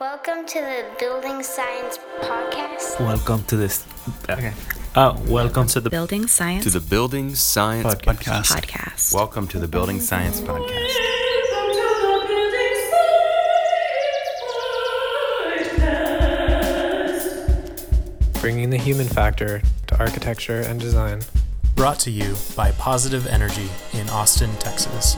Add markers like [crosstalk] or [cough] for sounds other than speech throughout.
Welcome to the Building Science Podcast. Welcome to this. Okay. Uh, welcome to the Building Science to the Building Science Podcast. Podcast. Welcome to the Building Science Podcast. bringing the human factor to architecture and design. Brought to you by Positive Energy in Austin, Texas.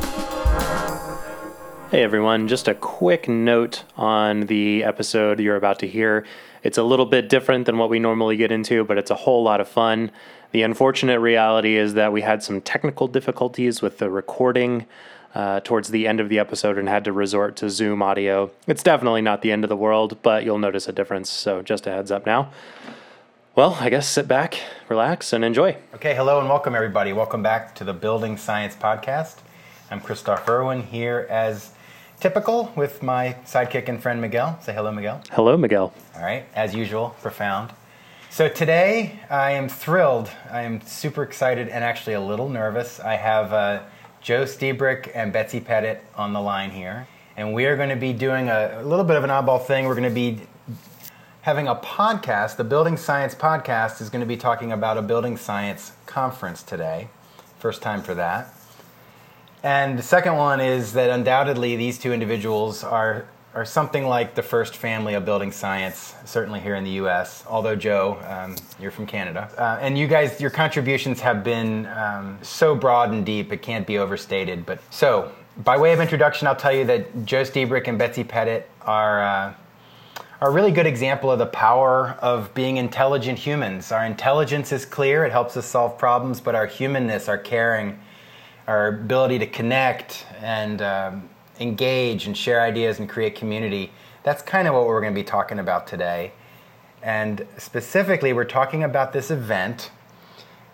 Hey everyone, just a quick note on the episode you're about to hear. It's a little bit different than what we normally get into, but it's a whole lot of fun. The unfortunate reality is that we had some technical difficulties with the recording uh, towards the end of the episode and had to resort to Zoom audio. It's definitely not the end of the world, but you'll notice a difference, so just a heads up now. Well, I guess sit back, relax, and enjoy. Okay, hello and welcome everybody. Welcome back to the Building Science Podcast. I'm Kristof Irwin here as typical with my sidekick and friend Miguel. Say hello, Miguel. Hello, Miguel. All right, as usual, profound. So today I am thrilled. I am super excited and actually a little nervous. I have uh, Joe Lstiburek and Betsy Pettit on the line here. And we are going to be doing a, a little bit of an oddball thing. We're going to be having a podcast. The Building Science Podcast is going to be talking about a building science conference today. First time for that. And the second one is that undoubtedly these two individuals are are something like the first family of building science, certainly here in the U.S. Although Joe, um, you're from Canada, uh, and you guys, your contributions have been um, so broad and deep, it can't be overstated. But so, by way of introduction, I'll tell you that Joe Lstiburek and Betsy Pettit are. Uh, are a really good example of the power of being intelligent humans. Our intelligence is clear, it helps us solve problems, but our humanness, our caring, our ability to connect and um, engage and share ideas and create community, that's kind of what we're going to be talking about today. And specifically, we're talking about this event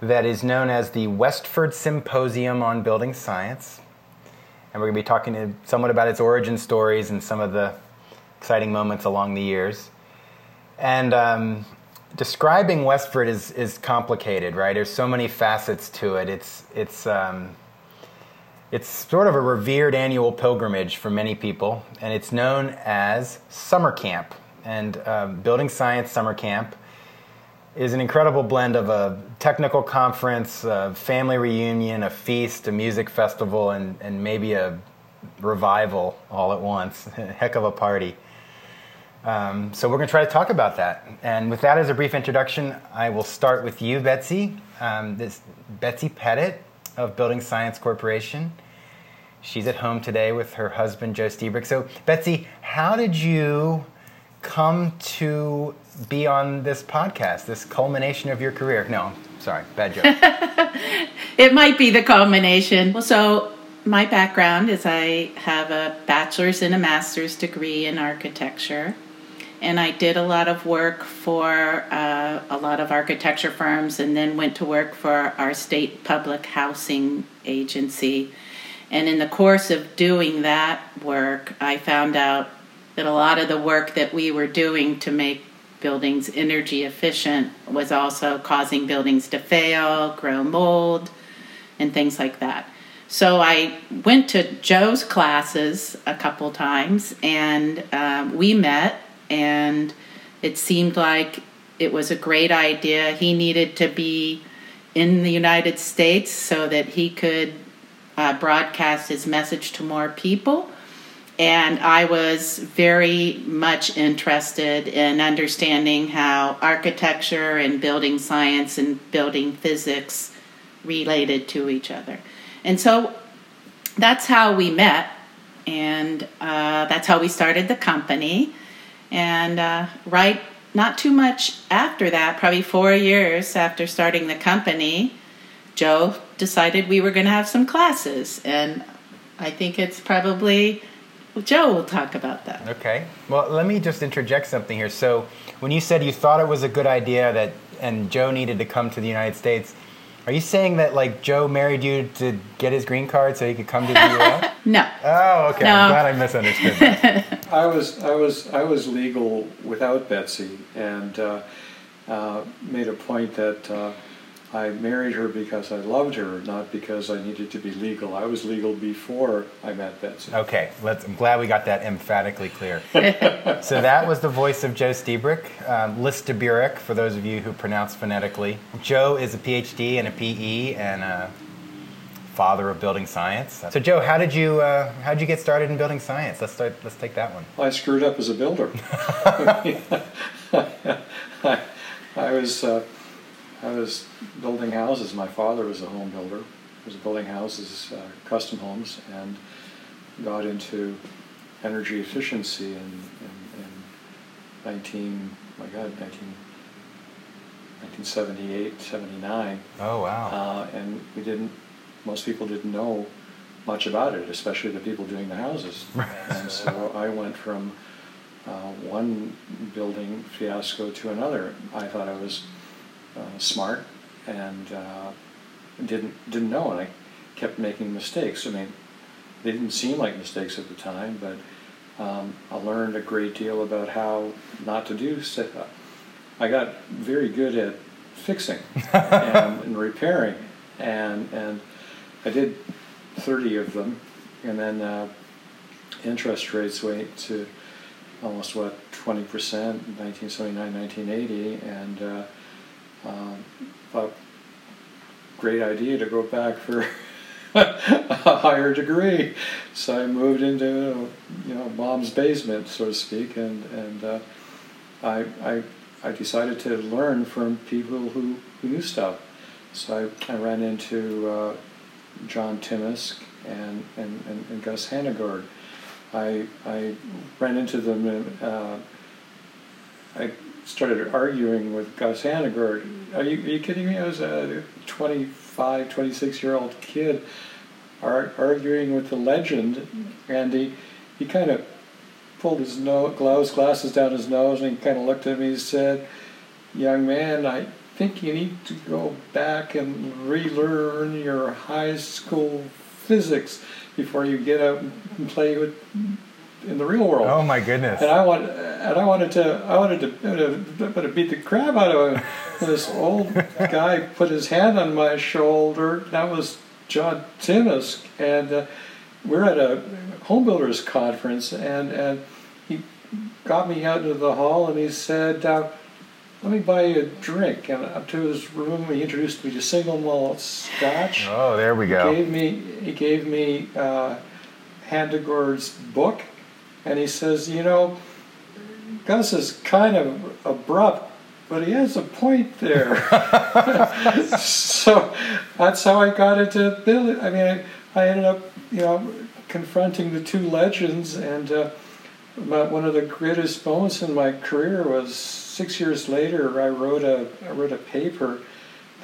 that is known as the Westford Symposium on Building Science. And we're going to be talking somewhat about its origin stories and some of the exciting moments along the years. And um, describing Westford is, is complicated, right? There's so many facets to it. It's, it's, um, it's sort of a revered annual pilgrimage for many people, and it's known as Summer Camp. And uh, Building Science Summer Camp is an incredible blend of a technical conference, a family reunion, a feast, a music festival, and, and maybe a revival all at once. [laughs] Heck of a party. Um, so we're going to try to talk about that. And with that as a brief introduction, I will start with you, Betsy. Um, this Betsy Pettit of Building Science Corporation. She's at home today with her husband, Joe Lstiburek. So, Betsy, how did you come to be on this podcast, this culmination of your career? No, sorry, bad joke. [laughs] it might be the culmination. Well, so my background is I have a bachelor's and a master's degree in architecture and I did a lot of work for uh, a lot of architecture firms and then went to work for our state public housing agency. And in the course of doing that work, I found out that a lot of the work that we were doing to make buildings energy efficient was also causing buildings to fail, grow mold, and things like that. So I went to Joe's classes a couple times and uh, we met and it seemed like it was a great idea. He needed to be in the United States so that he could uh, broadcast his message to more people. And I was very much interested in understanding how architecture and building science and building physics related to each other. And so that's how we met, and uh, that's how we started the company. And uh, right, not too much after that, probably four years after starting the company, Joe decided we were going to have some classes. And I think it's probably Joe will talk about that. Okay. Well, let me just interject something here. So, when you said you thought it was a good idea that and Joe needed to come to the United States, are you saying that like Joe married you to get his green card so he could come to the U.S.? [laughs] no. Oh, okay. No. I'm glad I misunderstood that. [laughs] I was I was I was legal without Betsy, and uh, uh, made a point that uh, I married her because I loved her, not because I needed to be legal. I was legal before I met Betsy. Okay, let's. I'm glad we got that emphatically clear. [laughs] so that was the voice of Joe Lstiburek, um, Listaburek, for those of you who pronounce phonetically. Joe is a PhD and a PE and a father of building science. So Joe, how did you uh, how did you get started in building science? Let's start. Let's take that one. I screwed up as a builder. I, [laughs] [laughs] I was uh, I was building houses. My father was a home builder. Was building houses, uh, custom homes, and got into energy efficiency in, in, in 19, my God, 19, 1978, 79. Oh wow! Uh, and we didn't, most people didn't know much about it, especially the people doing the houses. [laughs] and so I went from uh, one building fiasco to another. I thought I was uh, smart and uh, didn't didn't know, and I kept making mistakes. I mean, they didn't seem like mistakes at the time, but um, I learned a great deal about how not to do. Stuff. I got very good at fixing [laughs] and, and repairing, and and I did thirty of them, and then uh, interest rates went to almost what 20 percent in 1979, 1980, and uh, um, great idea to go back for [laughs] a higher degree. So I moved into you know mom's basement, so to speak, and and uh, I, I I decided to learn from people who, who knew stuff. So I, I ran into uh, John Timusk and, and, and, and Gus Handegord. I, I ran into them. Uh, I started arguing with Gus Handegord. Are you, are you kidding me? I was a 25, 26 year old kid ar- arguing with the legend, and he, he kind of pulled his nose, gloves, glasses down his nose, and he kind of looked at me and said, Young man, I think you need to go back and relearn your high school physics before you get out and play with in the real world. Oh my goodness! And I want, and I wanted to, I wanted to, to, to beat the crap out of him. this old guy put his hand on my shoulder. That was John Timusk, and uh, we're at a home builders conference, and and he got me out into the hall, and he said. Uh, let me buy you a drink. And up to his room, he introduced me to single malt scotch. Oh, there we go. He gave me, he gave me uh, Handegord's book, and he says, you know, Gus is kind of abrupt, but he has a point there. [laughs] so that's how I got into building. I mean, I, I ended up, you know, confronting the two legends, and uh, one of the greatest moments in my career was six years later. I wrote a I wrote a paper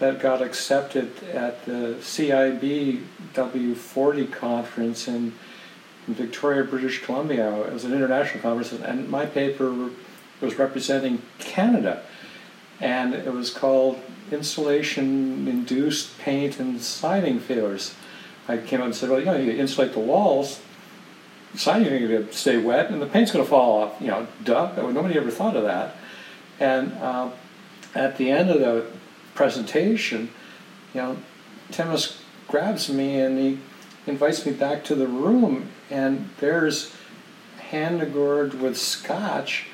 that got accepted at the CIB W40 conference in, in Victoria, British Columbia. It was an international conference, and my paper was representing Canada, and it was called Insulation-Induced Paint and Siding Failures. I came out and said, well, you know, you insulate the walls, siding is going to stay wet, and the paint's going to fall off. You know, duh. Nobody ever thought of that. And uh, at the end of the presentation, you know, Timusk grabs me and he invites me back to the room, and there's Handegord with scotch,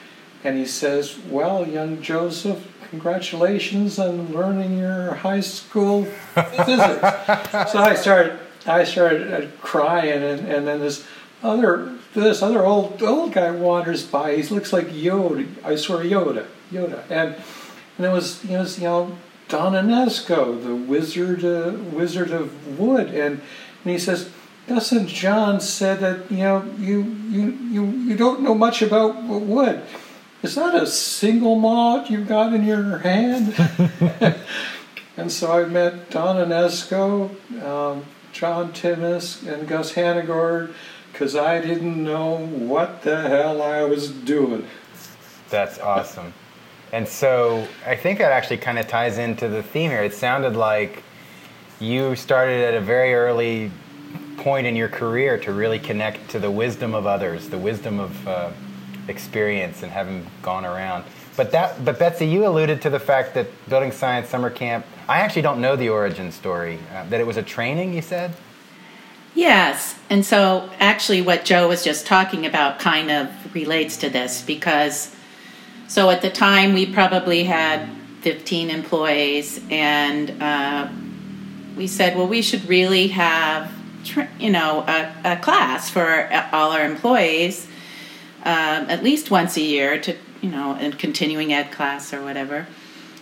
and he says, "Well, young Joseph, congratulations on learning your high school physics." so I started, I started crying, and, and then this other this other old old guy wanders by. He looks like Yoda. I swear, Yoda, Yoda, and and it was you know, you know Don Onysko, the wizard uh, wizard of wood, and and he says. Gus and John said that you know you you you, you don't know much about wood. Is that a single malt you've got in your hand? [laughs] and so I met Don Onysko, um, John Timusk, and Gus Handegord because I didn't know what the hell I was doing. That's awesome. And so I think that actually kind of ties into the theme here. It sounded like you started at a very early point in your career to really connect to the wisdom of others, the wisdom of uh, experience, and having gone around. But that, but Betsy, you alluded to the fact that building science summer camp I actually don't know the origin story. Uh, that it was a training, you said? Yes. And so, actually, what Joe was just talking about kind of relates to this because, so at the time, we probably had 15 employees, and uh, we said, well, we should really have, you know, a, a class for all our employees um, at least once a year to, you know, a continuing ed class or whatever.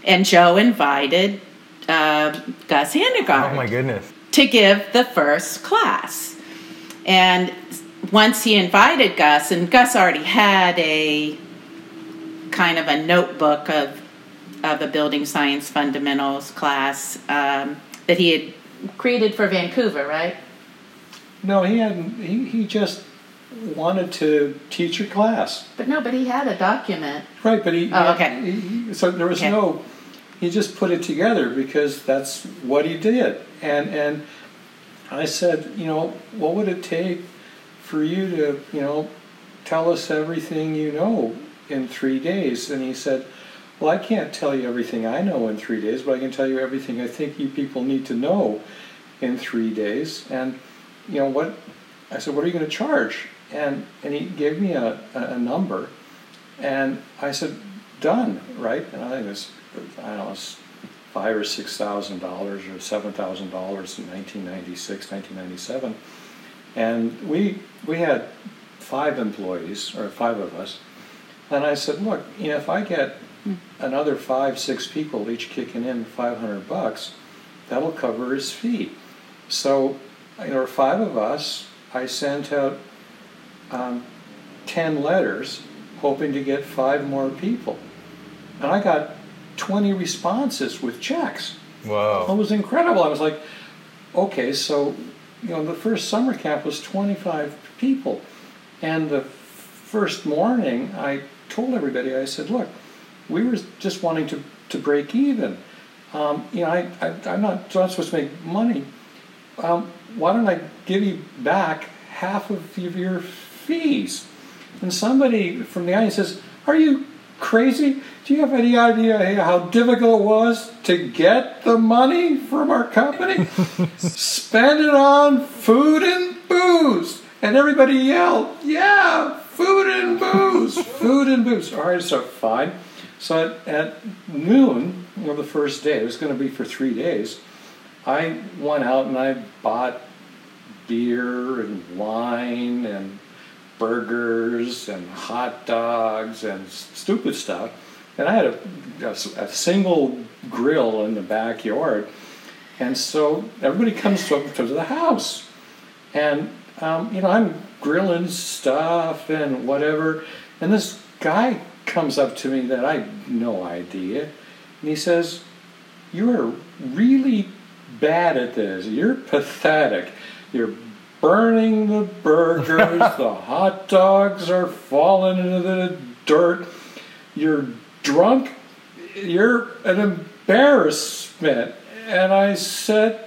And Joe invited uh, Gus Handegord Oh my goodness. to give the first class. And once he invited Gus, and Gus already had a kind of a notebook of of a building science fundamentals class um, that he had created for Vancouver, right? No, he hadn't. He, he just wanted to teach a class. But no, but he had a document. Right, but he. Oh, okay. he- he- so there was Okay. no. He just put it together because that's what he did, and and I said, you know, what would it take for you to, you know, tell us everything you know in three days? And he said, well, I can't tell you everything I know in three days, but I can tell you everything I think you people need to know in three days. And you know what? I said, what are you going to charge? And and he gave me a, a, number, and I said, done, right? And I think it was, I don't know, five or six thousand dollars or seven thousand dollars in 1996, 1997, and we we had five employees or five of us, and I said, look, you know, if I get another five, six people each kicking in 500 bucks, that'll cover his fee. So, you know, there were five of us. I sent out um, 10 letters hoping to get five more people. And I got 20 responses with checks. Wow. It was incredible. I was like, okay, so, you know, the first summer camp was 25 people. And the first morning, I told everybody, I said, look, we were just wanting to, to break even. Um, you know, I, I, I'm not, not supposed to make money. Um, why don't I give you back half of your fees? And somebody from the audience says, Are you crazy? Do you have any idea how difficult it was to get the money from our company? [laughs] Spend it on food and booze. And everybody yelled, Yeah, food and booze, food and booze. All right, so fine. So at, at noon, you know, the first day, it was going to be for three days, I went out and I bought beer and wine and burgers and hot dogs and stupid stuff. And I had a a single grill in the backyard. And so everybody comes to, to the house. And, um, you know, I'm grilling stuff and whatever. And this guy comes up to me that I had no idea. And he says, You're really bad at this. You're pathetic. You're burning the burgers. [laughs] the hot dogs are falling into the dirt. You're drunk. You're an embarrassment. And I said,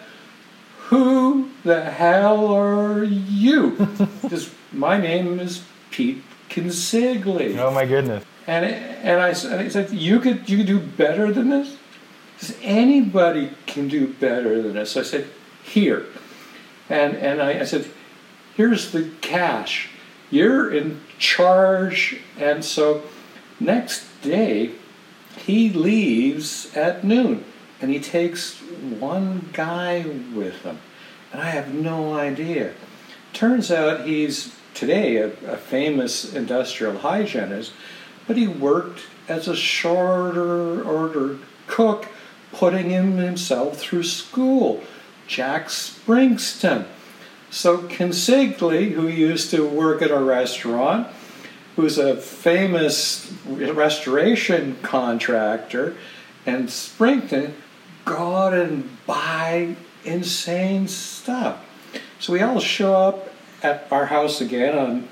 Who the hell are you? [laughs] Because my name is Pete Consigli. Oh my goodness. And, and, I, and I said, you could, you could do better than this? He anybody can do better than this. I said, here. And, and I, I said, here's the cash. You're in charge. And so next day, he leaves at noon and he takes one guy with him. And I have no idea. Turns out he's today a, a famous industrial hygienist, but he worked as a shorter order cook, putting him himself through school. Jack Springston. So Consigli, who used to work at a restaurant, who's a famous restoration contractor, and Springston go out and buy insane stuff. So we all show up at our house again on,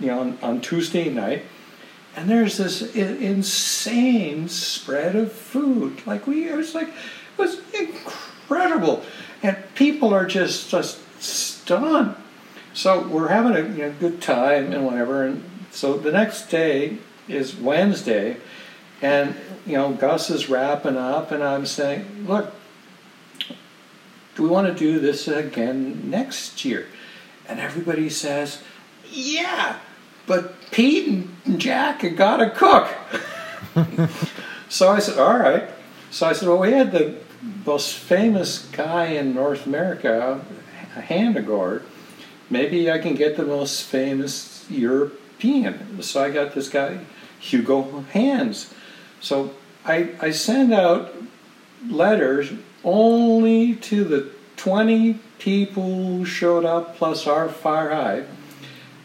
you know, on, on Tuesday night, and there's this insane spread of food. Like we, it was like, it was incredible, and people are just just stunned. So we're having a you know, good time and whatever, and so the next day is Wednesday, and you know Gus is wrapping up, and I'm saying, look, do we want to do this again next year? And everybody says, yeah, but Pete and Jack have got to cook. [laughs] so I said, all right. So I said, well, we had the most famous guy in North America, Handegord. Maybe I can get the most famous European. So I got this guy, Hugo Hens. So I, I send out letters only to the 20 people who showed up plus our fire hive,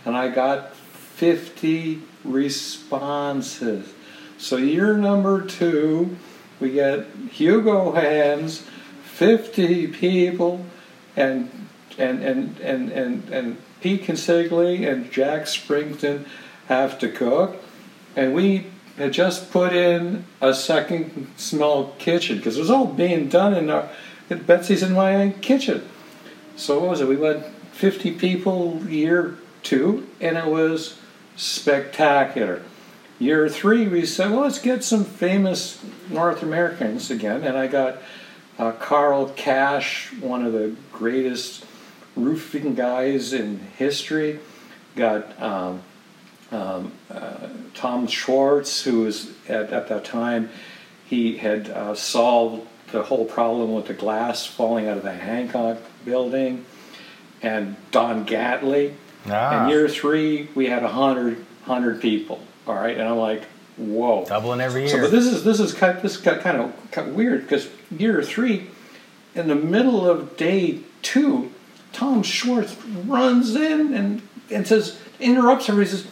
and I got 50 responses. So year number two, we get Hugo Hens, 50 people, and and and and and, and Pete Consigli and Jack Springston have to cook, and we had just put in a second small kitchen because it was all being done in our in Betsy's and my kitchen. So what was it? We went 50 people year two, and it was spectacular. Year three, we said, well, let's get some famous North Americans again, and I got uh, Carl Cash, one of the greatest roofing guys in history. Got um, um, uh, Tom Schwartz, who was at, at that time, he had uh, solved the whole problem with the glass falling out of the Hancock building, and Don Gatley. Ah. And year three, we had a hundred hundred people. All right, and I'm like, whoa, Doubling every so, year. but this is this is kind this got kind of kind of weird because year three, in the middle of day two, Tom Schwartz runs in and and says interrupts everybody. Says,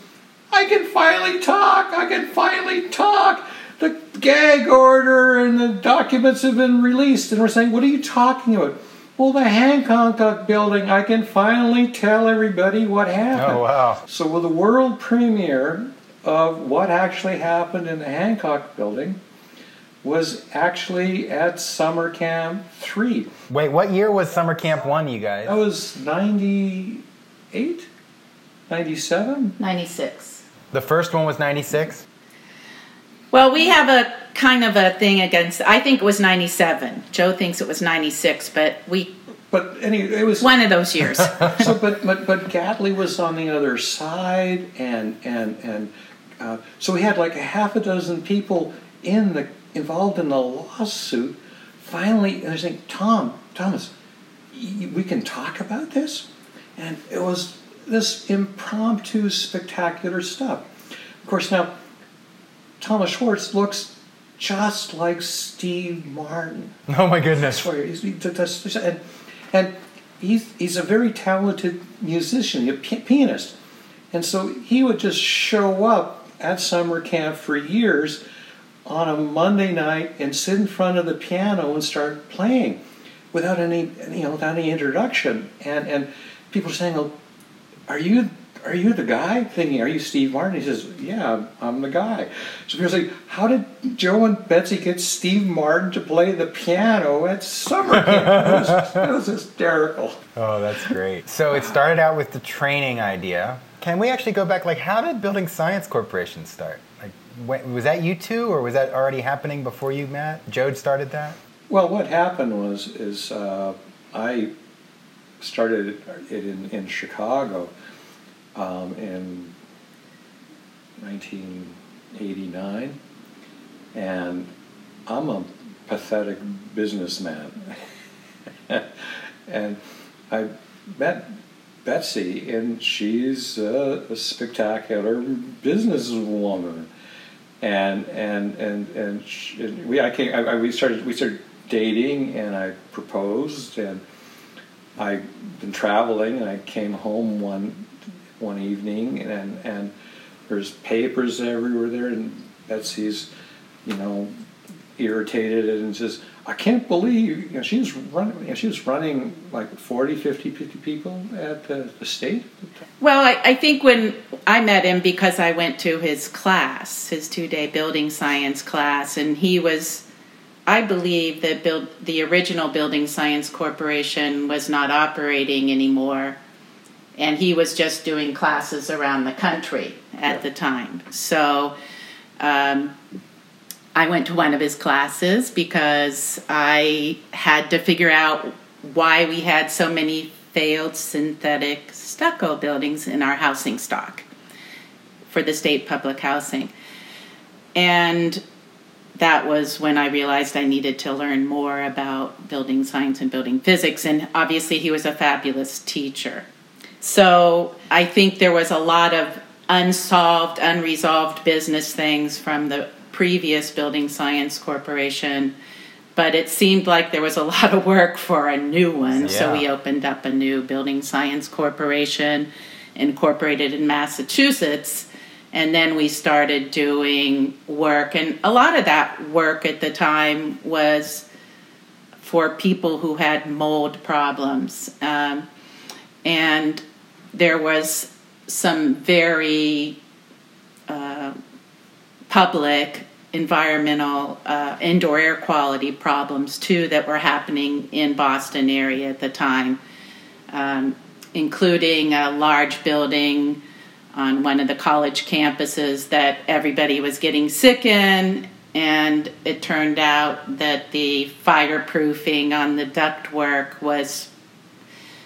"I can finally talk. I can finally talk. The gag order and the documents have been released." And we're saying, "What are you talking about?" Well, the Hancock building. I can finally tell everybody what happened. oh wow. So, with the world premiere of what actually happened in the Hancock building was actually at Summer Camp 3. Wait, what year was summer camp one, you guys? That was 98? 97? 96. The first one was 96? Well, we have a kind of a thing against, I think it was 97. Joe thinks it was 96, but we, But anyway, it was one of those years. [laughs] so, but but but Gatley was on the other side, and and and uh, so we had like a half a dozen people in the involved in the lawsuit. Finally, and they're saying, "Tom, Thomas, y- we can talk about this," and it was this impromptu, spectacular stuff. Of course, now Thomas Schwartz looks just like Steve Martin. Oh my goodness. swear, he's, he, that's, that's- and, and he's, he's a very talented musician, a pianist. And so he would just show up at summer camp for years on a Monday night and sit in front of the piano and start playing without any, you know, without any introduction. And, and people are saying, well, are you are you the guy? Thinking, are you Steve Martin? He says, yeah, I'm the guy. So people like, how did Joe and Betsy get Steve Martin to play the piano at summer camp? It was, was hysterical. Oh, that's great. So it started out with the training idea. Can we actually go back? Like, how did Building Science Corporation start? Like, when, was that you two, or was that already happening before you met? Joe started that. Well, what happened was is uh, I started it in, in Chicago um, in 1989, and I'm a pathetic businessman, [laughs] and I met Betsy, and she's a, a spectacular businesswoman. And and and and sh- and we I came I, I, we started we started dating and I proposed and I've been traveling and I came home one one evening and and there's papers everywhere there and Betsy's you know irritated and says I can't believe you know she was running you know, she was running like 40 50 50 people at the, the state? Well, I, I think when I met him because I went to his class, his two day building science class, and he was, I believe that build, the original Building Science Corporation was not operating anymore, and he was just doing classes around the country at Yeah. the time. So um, I went to one of his classes because I had to figure out why we had so many failed synthetic stucco buildings in our housing stock for the state public housing. And that was when I realized I needed to learn more about building science and building physics. And obviously, he was a fabulous teacher. So I think there was a lot of unsolved, unresolved business things from the previous Building Science Corporation. But it seemed like there was a [laughs] lot of work for a new one. So we opened up a new Building Science Corporation, incorporated in Massachusetts. And then we started doing work. And a lot of that work at the time was for people who had mold problems. Um, and there was some very uh, public environmental uh, indoor air quality problems too that were happening in Boston area at the time, um, including a large building on one of the college campuses that everybody was getting sick in. And it turned out that the fireproofing on the ductwork was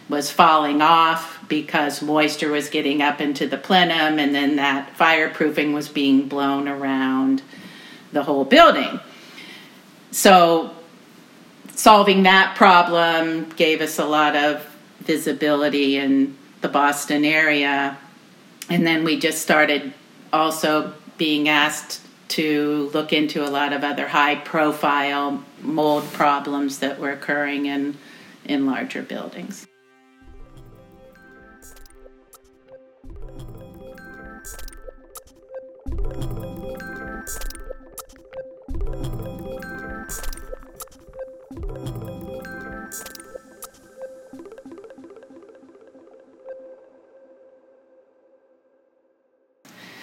was falling off because moisture was getting up into the plenum, and then that fireproofing was being blown around the whole building. So, solving that problem gave us a lot of visibility in the Boston area. And then we just started also being asked to look into a lot of other high profile mold problems that were occurring in, in larger buildings.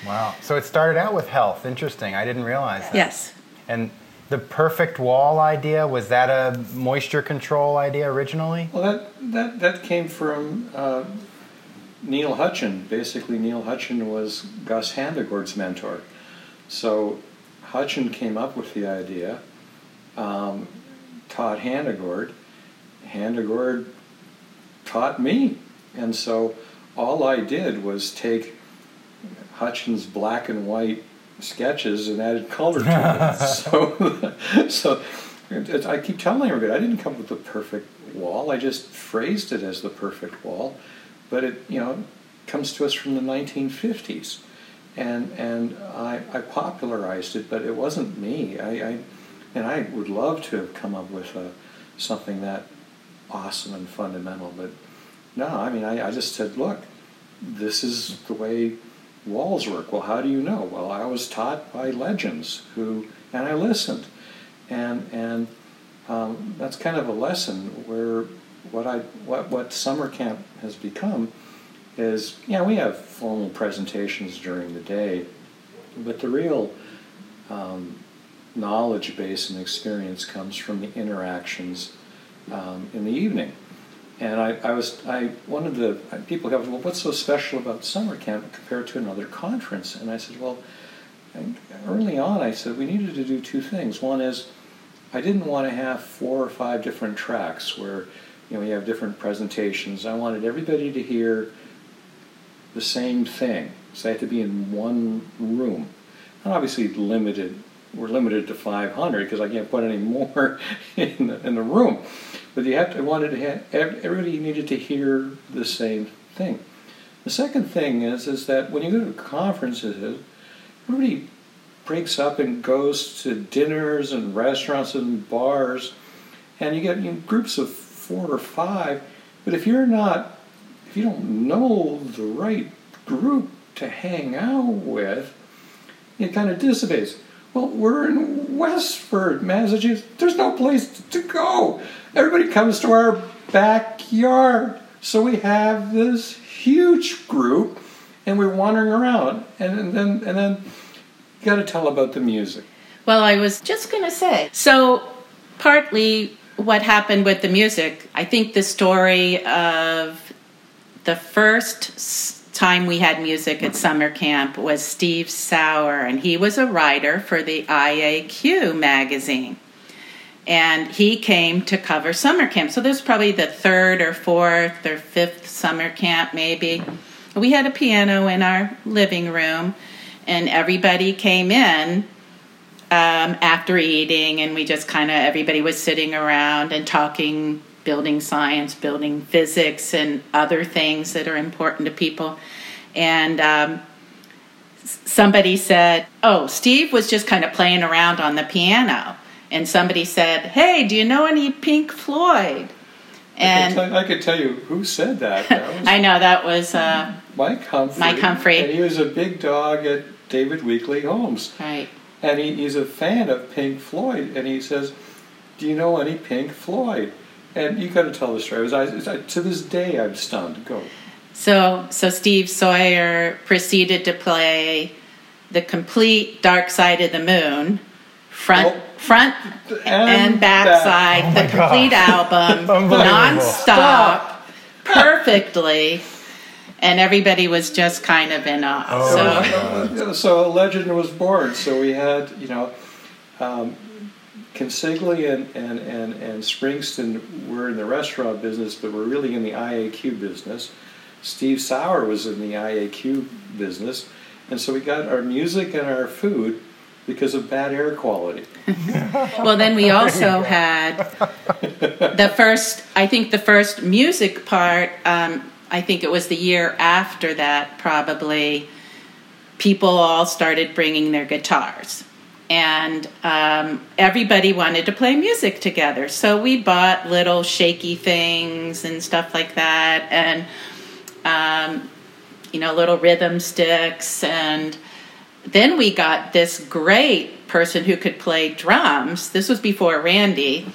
Wow. So it started out with health. Interesting. I didn't realize that. Yes. And the perfect wall idea was that a moisture control idea originally? Well, that that that came from uh, Neil Hutcheon. Basically, Neil Hutcheon was Gus Handegord's mentor. So Hutcheon came up with the idea, um, taught Handegord. Handegord taught me, and so all I did was take Hutcheon's black and white sketches and added color to it. [laughs] so, [laughs] so it- I keep telling everybody I didn't come up with the perfect wall. I just phrased it as the perfect wall, but it you know comes to us from the 1950s, and and I, I popularized it, but it wasn't me. I, I and I would love to have come up with a, something that awesome and fundamental, but no. I mean, I, I just said, look, this is the way walls work. Well, how do you know? Well, I was taught by legends who, and I listened, and and um, that's kind of a lesson where what I what what summer camp has become is yeah we have formal presentations during the day, but the real um, knowledge base and experience comes from the interactions um, in the evening. And I, I was I one of the people go, well, what's so special about summer camp compared to another conference? And I said, well, early on I said we needed to do two things. One is I didn't want to have four or five different tracks where you know we have different presentations. I wanted everybody to hear the same thing. So they had to be in one room. And obviously limited we're limited to 500 because I can't put any more [laughs] in the, in the room. But you have to I wanted to have everybody needed to hear the same thing. The second thing is is that when you go to conferences, everybody breaks up and goes to dinners and restaurants and bars, and you get groups of four or five. But if you're not, if you don't know the right group to hang out with, it kind of dissipates. Well, we're in Westford, Massachusetts. There's no place to go. Everybody comes to our backyard. So we have this huge group, and we're wandering around. And, and then, and then, you got to tell about the music. Well, I was just going to say so, partly what happened with the music, I think the story of the first time we had music at summer camp was Steve Sauer, and he was a writer for the IAQ magazine. And he came to cover summer camp. So this was probably the third or fourth or fifth summer camp, maybe. We had a piano in our living room, and everybody came in um, after eating, and we just kind of everybody was sitting around and talking building science, building physics, and other things that are important to people. And um, somebody said, "Oh, Steve was just kind of playing around on the piano." And somebody said, "Hey, do you know any Pink Floyd?" And I could tell, I could tell you who said that. that [laughs] was I know that was uh, Mike Humphrey. Mike Humphrey, and he was a big dog at David Weekley Homes. Right. And he, he's a fan of Pink Floyd, and he says, "Do you know any Pink Floyd?" And you got to tell the story. Was, I, I, to this day, I'm stunned. Go. So, so Steve Sawyer proceeded to play the complete Dark Side of the Moon, front, well, front and, and back side, oh the complete God. album, [laughs] non-stop, perfectly. And everybody was just kind of in awe. Oh, so, so a legend was born. So we had, you know, um, Consigli and, and, and, and Springston were in the restaurant business, but were really in the IAQ business. Steve Sauer was in the IAQ business. And so we got our music and our food because of bad air quality. [laughs] well, then we also had the first, I think the first music part, um, I think it was the year after that, probably, people all started bringing their guitars and um, everybody wanted to play music together. So we bought little shaky things and stuff like that, and um, you know, little rhythm sticks. And then we got this great person who could play drums. This was before Randy,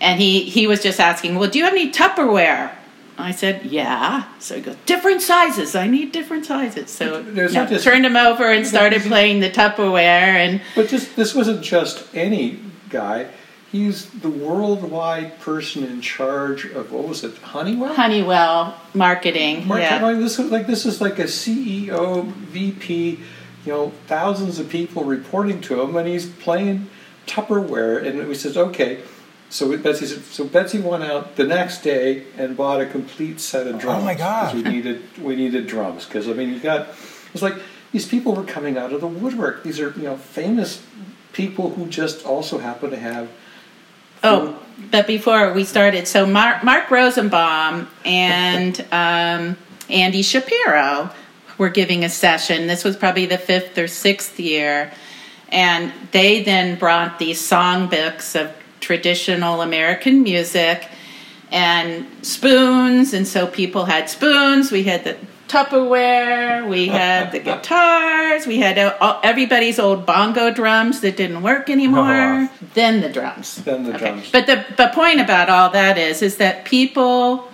and he he was just asking, "Well, do you have any Tupperware?" I said, "Yeah." So he goes, "Different sizes. I need different sizes." So no, just, turned him over and [laughs] started playing the Tupperware. And but this this wasn't just any guy. He's the worldwide person in charge of what was it, Honeywell? Honeywell marketing. marketing. Yeah. This is like this is like a CEO, VP. You know, thousands of people reporting to him, and he's playing Tupperware. And he says, "Okay." So Betsy said, so Betsy went out the next day and bought a complete set of drums. Oh my god! We needed we needed drums because I mean you got it's like these people were coming out of the woodwork. These are you know famous people who just also happen to have. Oh, but before we started, so Mark, Mark Rosenbaum and um, Andy Shapiro were giving a session. This was probably the fifth or sixth year. And they then brought these songbooks of traditional American music and spoons. And so people had spoons. We had the Tupperware. We had the [laughs] guitars. We had everybody's old bongo drums that didn't work anymore. Oh. [laughs] Then the drums. Then the okay. drums. But the, the point about all that is, is that people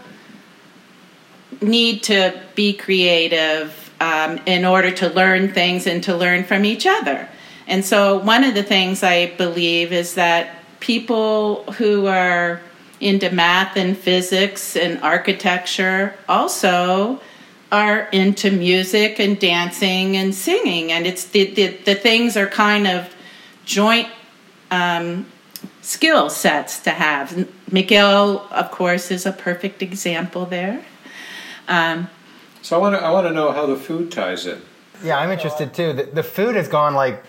need to be creative um, in order to learn things and to learn from each other. And so, one of the things I believe is that people who are into math and physics and architecture also are into music and dancing and singing. And it's the, the, the things are kind of joint um, skill sets to have. Miguel of course is a perfect example there. Um, so i want to i want to know how the food ties in yeah i'm interested too the, the food has gone like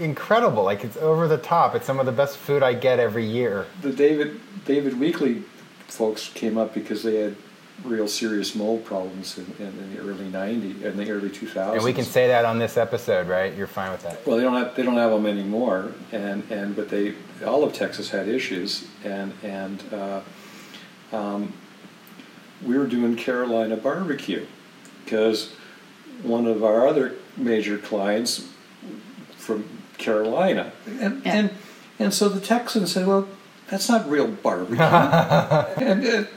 incredible. Like it's over the top. It's some of the best food I get every year. The David David Weekley folks came up because they had real serious mold problems in, in, in, the early 90s and the early 2000s and we can say that on this episode right you're fine with that well they don't have they don't have them anymore and and but they all of texas had issues and and uh, um, we were doing carolina barbecue because one of our other major clients from Carolina. And, yeah. and, and so the Texans said, well, that's not real barbecue. [laughs] and, and,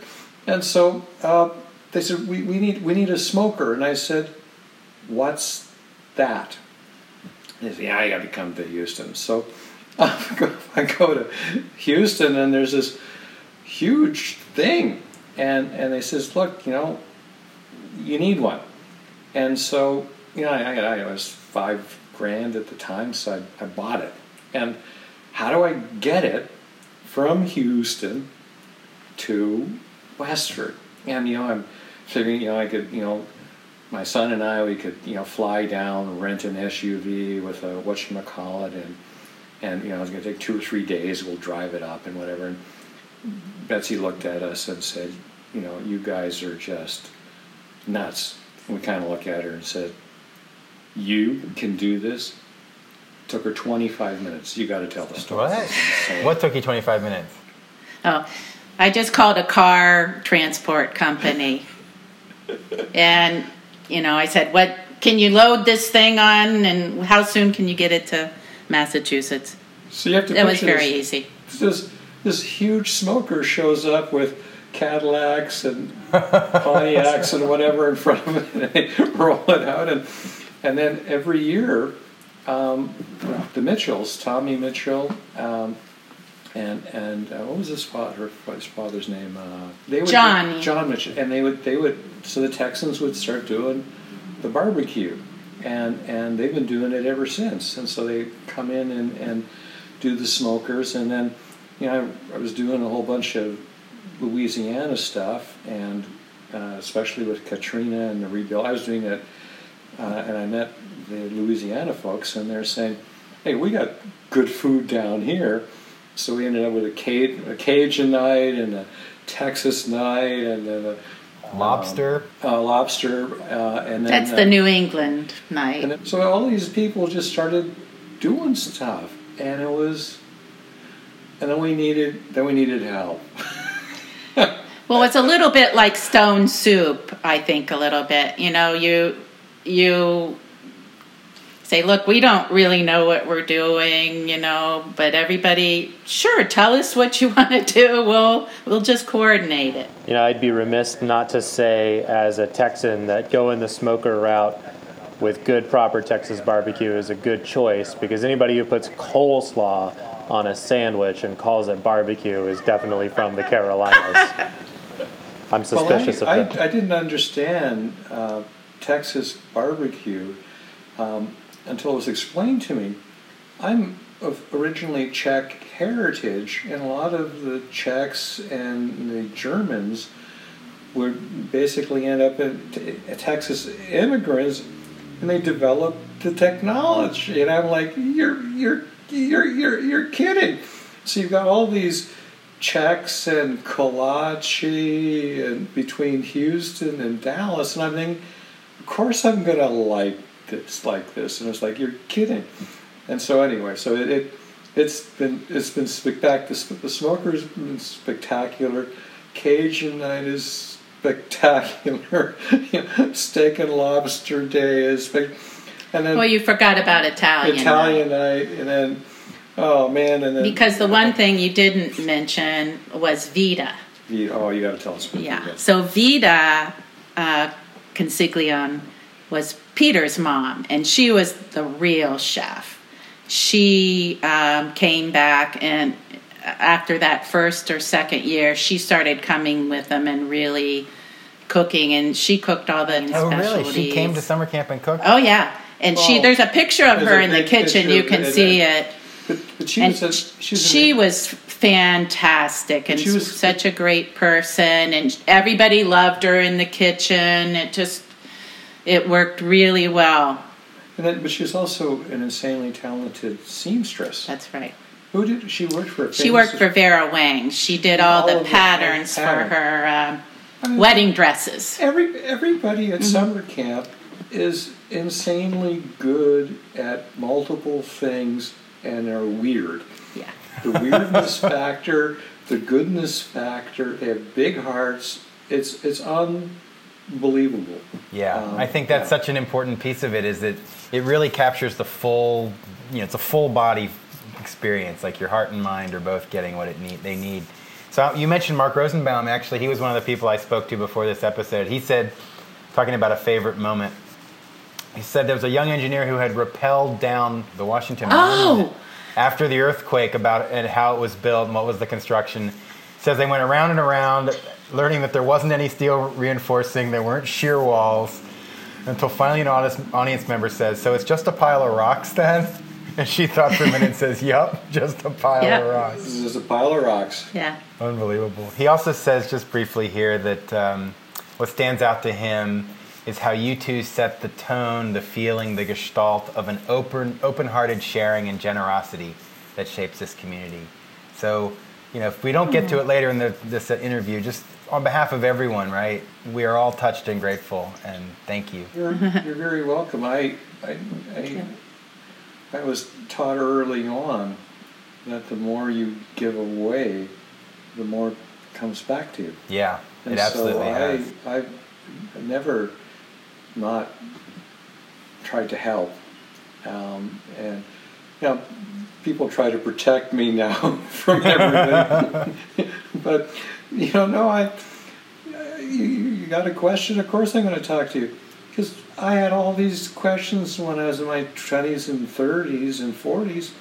and so uh, they said, we, we, need, we need a smoker. And I said, what's that? And they said, yeah, I got to come to Houston. So [laughs] I go, I go to Houston and there's this huge thing. And, and they says, look, you know, you need one. And so, you know, I, I, I was five grand at the time, so I, I bought it. And how do I get it from Houston to Westford. And, you know, I'm figuring, you know, I could, you know, my son and I, we could, you know, fly down, rent an SUV with a whatchamacallit, and, and, you know, it's going to take two or three days. We'll drive it up and whatever. And Betsy looked at us and said, you know, you guys are just nuts. We kind of looked at her and said, you can do this? Took her 25 minutes. You got to tell the story. What? What took you 25 minutes? Oh, I just called a car transport company. and, you know, I said, What can you load this thing on and how soon can you get it to Massachusetts? So you have to It was very this, easy. This, this huge smoker shows up with Cadillacs and Pontiacs and whatever in front of it, and they [laughs] roll it out. And, and then every year, um, the Mitchells, Tommy Mitchell, um, and and uh, what was his father? His father's name? Uh, they would Johnny. John Mitchell, and they would they would so the Texans would start doing the barbecue, and and they've been doing it ever since. And so they come in and and do the smokers, and then you know I, I was doing a whole bunch of Louisiana stuff, and uh, especially with Katrina and the rebuild. I was doing it, uh, and I met the Louisiana folks, and they're saying, "Hey, we got good food down here." So we ended up with a, Caj- a Cajun night and a Texas night and then a Lobster. uh, lobster, uh, and then That's uh, the New England night. and it- so all these people just started doing stuff, and it was, and then we needed then we needed help. [laughs] Well, it's a little bit like stone soup, I think, a little bit. You know, you you say, "Look, we don't really know what we're doing," you know, but everybody, sure, tell us what you [laughs] want to do. We'll we'll just coordinate it. You know, I'd be remiss not to say, as a Texan, that going the smoker route with good, proper Texas barbecue is a good choice because anybody who puts coleslaw on a sandwich and calls it barbecue is definitely from the Carolinas. [laughs] I'm suspicious well, I, of that. I, I didn't understand uh, Texas barbecue um, until it was explained to me. I'm of originally Czech heritage, and a lot of the Czechs and the Germans would basically end up in t- Texas immigrants, and they developed the technology. And I'm like, you're you're you're you're you're kidding. So you've got all these Czechs and Kolachi and between Houston and Dallas, and I'm thinking, of course I'm gonna like this like this, and it's like you're kidding. And so anyway, so it, it it's been it's been spectacular. The, smoker's been spectacular. Cajun night is spectacular. [laughs] Steak and lobster day is spec- and then Well, you forgot about Italian. night. Italian night, and then oh man, and then Because the one thing you didn't mention was Vita. You- oh, you got to tell us. about Yeah. that. So Vita uh, Consiglione was Peter's mom, and she was the real chef. She um, came back, and after that first or second year, she started coming with them and really cooking, and she cooked all the Oh, really? She came to summer camp and cooked? Oh yeah, and she there's a picture of her in the kitchen. You can see and- it. But, but she And was a, she was, she was fantastic and She was- such a great person and everybody loved her in the kitchen it just it worked really well and then, but she was also an insanely talented seamstress. that's right Who did she work for? she worked for vera wang she did all, All the of the patterns for her um, I mean, wedding dresses Every everybody Mm-hmm. at summer camp is insanely good at multiple things and are weird. yeah The weirdness [laughs] factor, the goodness factor. They have big hearts. It's it's unbelievable. Yeah, Um, I think that's yeah. such an important piece of it is that it really captures the full, you know, it's a full body experience. Like your heart and mind are both getting what it need they need. So you mentioned Mark Rosenbaum. Actually, he was one of the people I spoke to before this episode. He said, talking about a favorite moment. He said there was a young engineer who had rappelled down the Washington Monument Oh! after the earthquake about and how it was built and what was the construction. Says they went around and around, learning that there wasn't any steel reinforcing, there weren't shear walls, until finally an audience, audience member says, "So it's just a pile of rocks then." [laughs] And she thought for a minute and says, Yep, just a pile Yeah. of rocks. This is a pile of rocks. Yeah. Unbelievable. He also says, just briefly here, that um, what stands out to him is how you two set the tone, the feeling, the gestalt of an open, open-hearted sharing and generosity that shapes this community. So, you know, if we don't get to it later in the, this uh, interview, just on behalf of everyone, right? We are all touched and grateful, and thank you. You're, you're very welcome. I, I, I, I was taught early on that the more you give away, the more comes back to you. Yeah, And it absolutely so has. I, I've never not tried to help. Um, and, you know, people try to protect me now [laughs] from everything. [laughs] but, you know, no, I, you, you got a question, of course I'm going to talk to you. Because I had all these questions when I was in my 20s and 30s and 40s.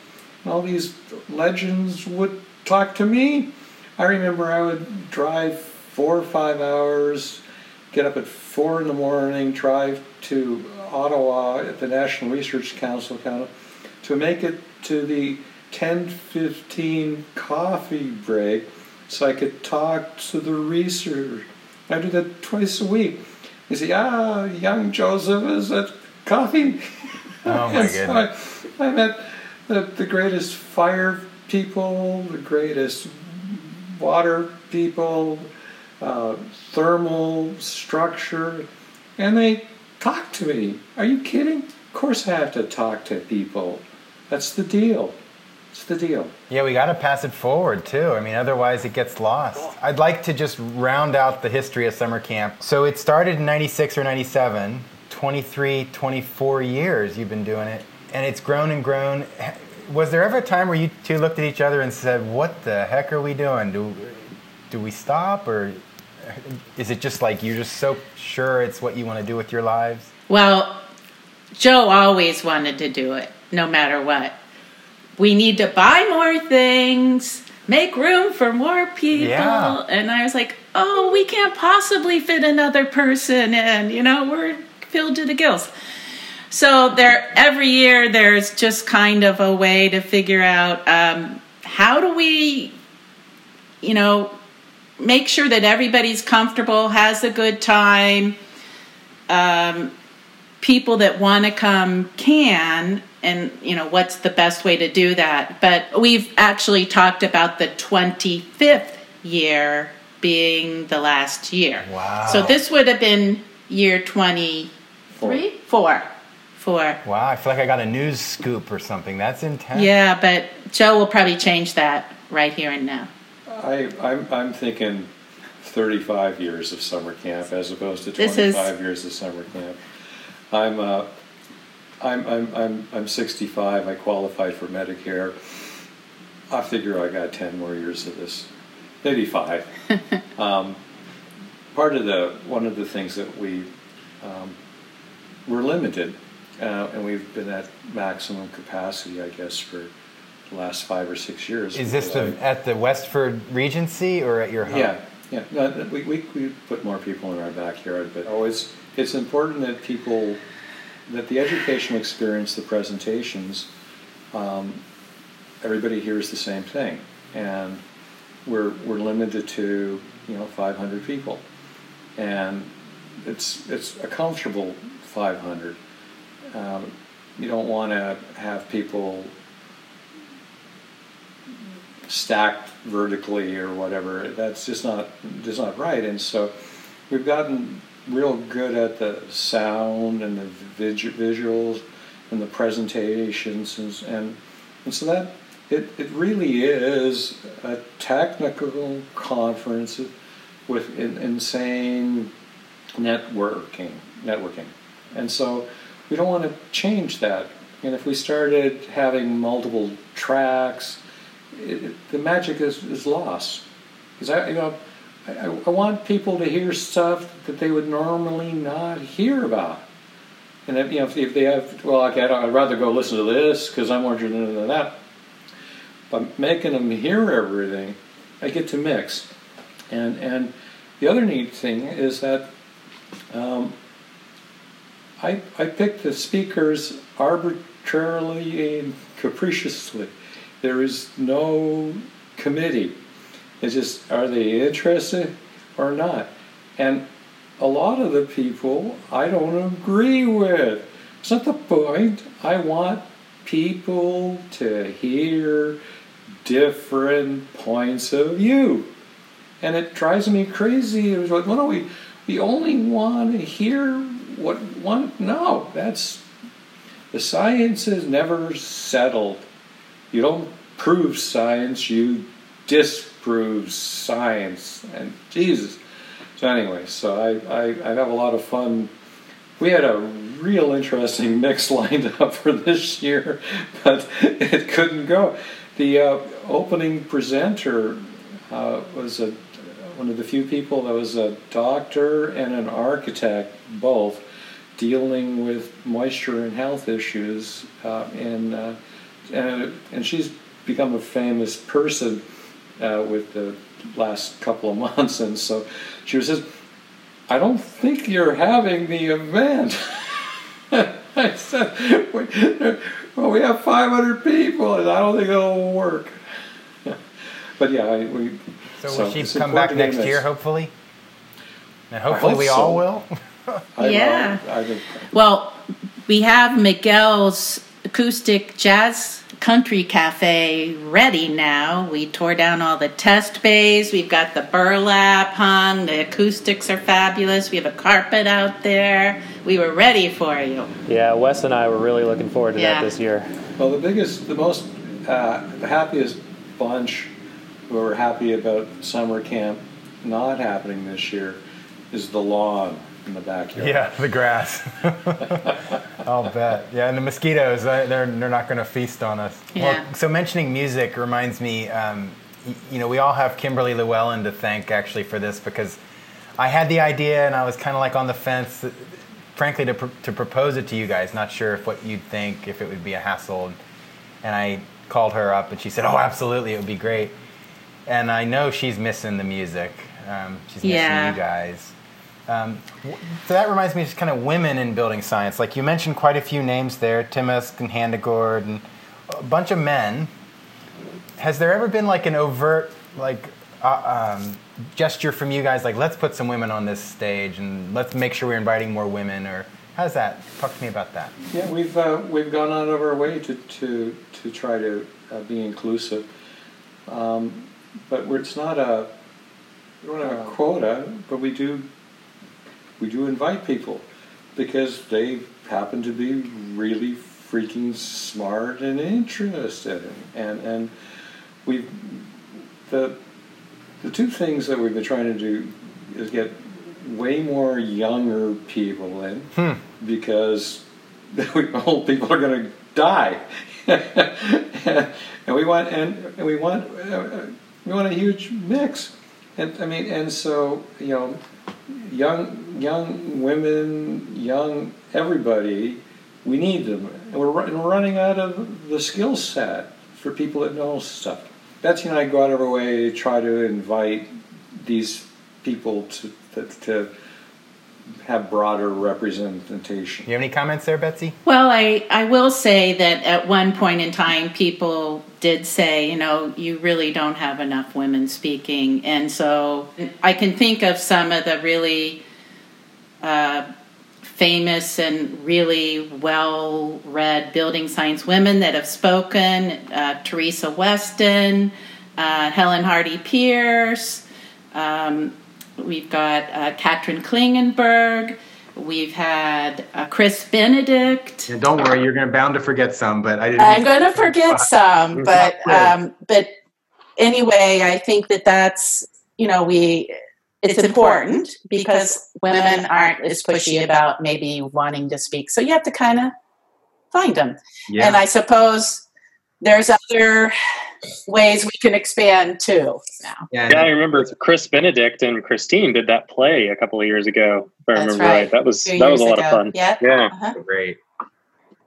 And all these legends would talk to me. I remember I would drive four or five hours, get up at four in the morning, drive to Ottawa at the National Research Council to make it to the 10:15 coffee break, so I could talk to the research. I do that twice a week. You see, ah, young Joseph is at coffee. [laughs] Oh my so goodness. I, I met the, the greatest fire people, the greatest water people, uh, thermal structure, and they talk to me. Are you kidding? Of course I have to talk to people. That's the deal. It's the deal. Yeah, we got to pass it forward too. I mean, otherwise it gets lost. I'd like to just round out the history of summer camp. So it started in 96 or 97, 23, 24 years you've been doing it, and it's grown and grown. Was there ever a time where you two looked at each other and said, "What the heck are we doing? Do do we stop or [laughs] is it just like you're just so sure it's what you want to do with your lives?" Well, Joe always wanted to do it, no matter what. We need to buy more things, make room for more people. Yeah. And I was like, oh, we can't possibly fit another person in. You know, we're filled to the gills. So there, every year, there's just kind of a way to figure out um, how do we, you know, make sure that everybody's comfortable, has a good time. Um, people that want to come can and you know what's the best way to do that but we've actually talked about the 25th year being the last year Wow. so this would have been year 23 four four Wow, I feel like I got a news scoop or something. That's intense. yeah but joe will probably change that right here and now I, I'm, I'm thinking 35 years of summer camp as opposed to This is- 25 years of summer camp. I'm, uh, I'm, I'm, I'm, I'm 65. I qualified for Medicare. I figure I got 10 more years of this, maybe five. [laughs] um, part of the one of the things that we um, we're limited, uh, and we've been at maximum capacity, I guess, for last five or six years. Is this the, I- at the Westford Regency or at your home? yeah, yeah. No, we, we, we put more people in our backyard, but oh, it's, it's important that people, that the educational experience, the presentations, um, everybody hears the same thing. And we're, we're limited to, you know, 500 people. And it's, it's a comfortable 500. Um, you don't want to have people stacked vertically or whatever. That's just not just not right. And so we've gotten real good at the sound and the vis- visuals and the presentations and and, and so that it, it really is a technical conference with in, insane networking networking and so we don't want to change that and if we started having multiple tracks it, the magic is, is lost. Because I, you know, I, I want people to hear stuff that they would normally not hear about. And if, you know, if, if they have, well, okay, I'd, rather go listen to this because I'm more interested than that. But making them hear everything, I get to mix. And and the other neat thing is that um, I I picked the speakers arbitrarily and capriciously. There is no committee. It's just are they interested or not? And a lot of the people I don't agree with. It's not the point. I want people to hear different points of view. And it drives me crazy. It was like, why don't we we only want to hear what one no, that's the science is never settled. You don't prove science, you disprove science. And Jesus. So anyway, so I, I, I have a lot of fun. We had a real interesting [laughs] mix lined up for this year, [laughs] but it couldn't go. The uh, opening presenter uh, was a, one of the few people that was a doctor and an architect, both dealing with moisture and health issues, uh, and, uh, and and she's become a famous person uh, with the last couple of [laughs] months, and so she says, "I don't think you're having the event." [laughs] I said, "Well, we have 500 people, and I don't think it'll work." [laughs] but yeah, I, we. So, will she come back next year, hopefully? And hopefully we so. all will. I, yeah. I, I well, we have Miguel's acoustic jazz country cafe ready now. We tore down all the test bays. We've got the burlap hung. The acoustics are fabulous. We have a carpet out there. We were ready for you. Yeah, Wes and I were really looking forward to yeah. that this year. Well, the biggest, the most, uh, the happiest bunch who were happy about summer camp not happening this year is the lawn in the backyard. Yeah, the grass. [laughs] I'll bet. Yeah, and the mosquitoes, they're, they're not going to feast on us. Yeah. Well, so mentioning music reminds me, um, you know, we all have Kimberly Llewellyn to thank actually for this because I had the idea and I was kind of like on the fence, frankly, to, pr- to propose it to you guys, not sure if what you'd think, if it would be a hassle. And I called her up and she said, oh, absolutely, it would be great. And I know she's missing the music. Um, she's missing yeah. you guys. Um, so that reminds me of just kind of women in building science. Like you mentioned quite a few names there, Timusk and Handegord and a bunch of men. Has there ever been like an overt like uh, um, gesture from you guys, like let's put some women on this stage and let's make sure we're inviting more women, or how's that? Talk to me about that. Yeah, we've uh, we've gone out of our way to to to try to uh, be inclusive, um, but it's not a we don't have a quota, but we do we do invite people because they happen to be really freaking smart and interested and and we the the two things that we've been trying to do is get way more younger people in hmm. because [laughs] old people are going to die. [laughs] And we want and, and we want uh, we want a huge mix. And i mean and so you know young young women, young everybody, we need them, and we're, and we're running out of the skill set for people that know stuff. Betsy and I go out of our way to try to invite these people to to, to have broader representation. You have any comments there, Betsy? Well, I, I will say that at one point in time, people did say, you know, you really don't have enough women speaking. And so I can think of some of the really uh, famous and really well read building science women that have spoken uh, Theresa Weston, uh, Helen Hardy Pierce. Um, We've got uh, Katrin Klingenberg. We've had uh, Chris Benedict. Don't worry, you're going to bound to forget some, but I didn't. I'm going to forget [laughs] some, but um, but anyway, I think that that's you know we it's important because women aren't as pushy about maybe wanting to speak, so you have to kind of find them. Yeah. And I suppose there's other ways we can expand too. Now. Yeah, yeah, I remember Chris Benedict and Christine did that play a couple of years ago. If I That's remember right. right. That was that was a lot ago. of fun. Yeah, yeah, uh-huh. great.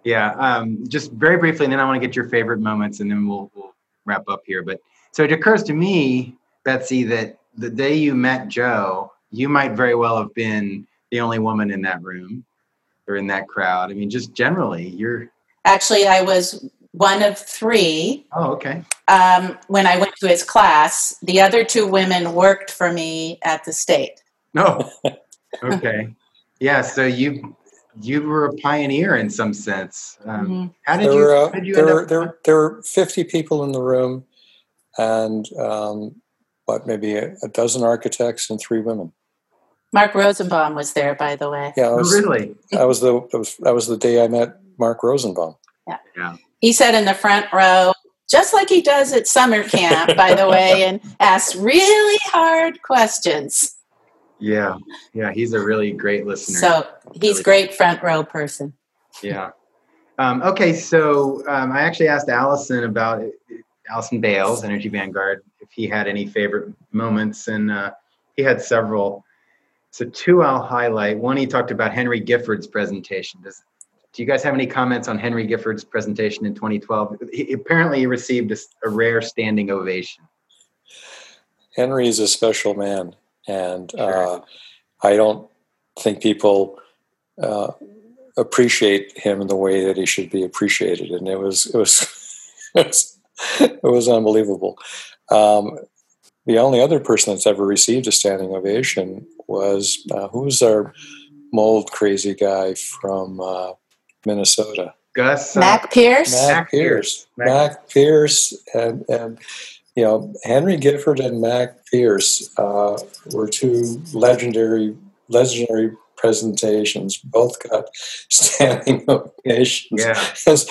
Yeah, um, just very briefly, and then I want to get your favorite moments, and then we'll, we'll wrap up here. But so it occurs to me, Betsy, that the day you met Joe, you might very well have been the only woman in that room or in that crowd. I mean, just generally, you're actually, I was one of three. Oh, okay. Um, when I went to his class, the other two women worked for me at the state. No. Okay. Yeah. So you you were a pioneer in some sense. Um, Mhm. How did There you? were, uh, how did you there, end were, up? there, there were 50 people in the room and um, what, maybe a, a dozen architects and three women. Mark Rosenbaum was there, by the way. Yeah, I Oh, was, really? that was the that was, that was the day I met Mark Rosenbaum. He sat in the front row, just like he does at summer camp, by the way, and [laughs] asked really hard questions. Yeah. Yeah. He's a really great listener. So he's Really. great front row person. Yeah. Um, okay, so um, I actually asked Allison about Allison Bailes, Energy Vanguard, if he had any favorite moments, and uh, he had several. So two I'll highlight. One, he talked about Henry Gifford's presentation. Does, do you guys have any comments on Henry Gifford's presentation in 2012? He, apparently, he received a rare standing ovation. Henry is a special man, and Sure. uh, I don't think people uh, appreciate him in the way that he should be appreciated. And it was it was [laughs] it was, it was unbelievable. Um, the only other person that's ever received a standing ovation was uh, who was our mold crazy guy from uh, Minnesota. Gus, uh, Mac Pierce? Mac, Mac Pierce. Pierce. Mac, Pierce and and you know Henry Gifford and Mac Pierce uh, were two legendary legendary presentations. Both got [laughs] standing ovations. yeah, Because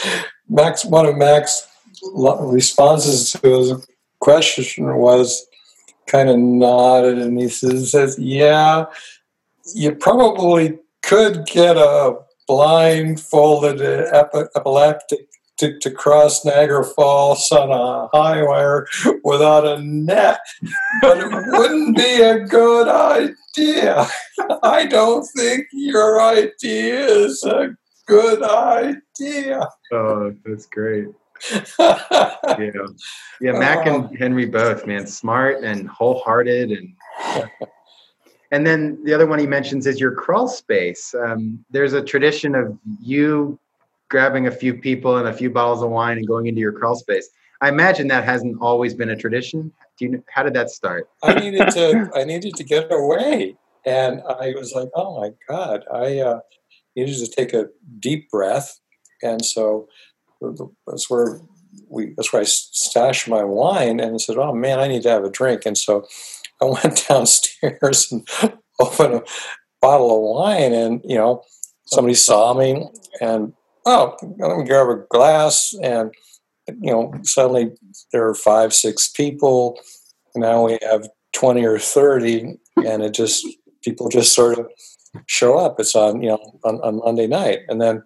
Max, one of Mac's responses to his question was kind of nodded, and he says, says, "Yeah, you probably could get a blindfolded uh, epi- epileptic to, to cross Niagara Falls on a high wire without a net, but it wouldn't be a good idea. I don't think your idea is a good idea. oh, that's great. [laughs] Yeah, yeah. Mac Oh. and Henry both, man, smart and wholehearted, and and then the other one he mentions is your crawl space. Um, there's a tradition of you grabbing a few people and a few bottles of wine and going into your crawl space. I imagine that hasn't always been a tradition. Do you? How did that start? I needed to I needed to get away, and I was like, oh my god, I uh, needed to take a deep breath, and so that's where we that's where I stashed my wine, and said, oh man, I need to have a drink, and so I went [laughs] downstairs and [laughs] opened a bottle of wine, and you know somebody saw me, and oh, let me grab a glass, and you know suddenly there are five six people. Now we have 20 or 30 and it just people just sort of show up. It's on you know on, on monday night. And then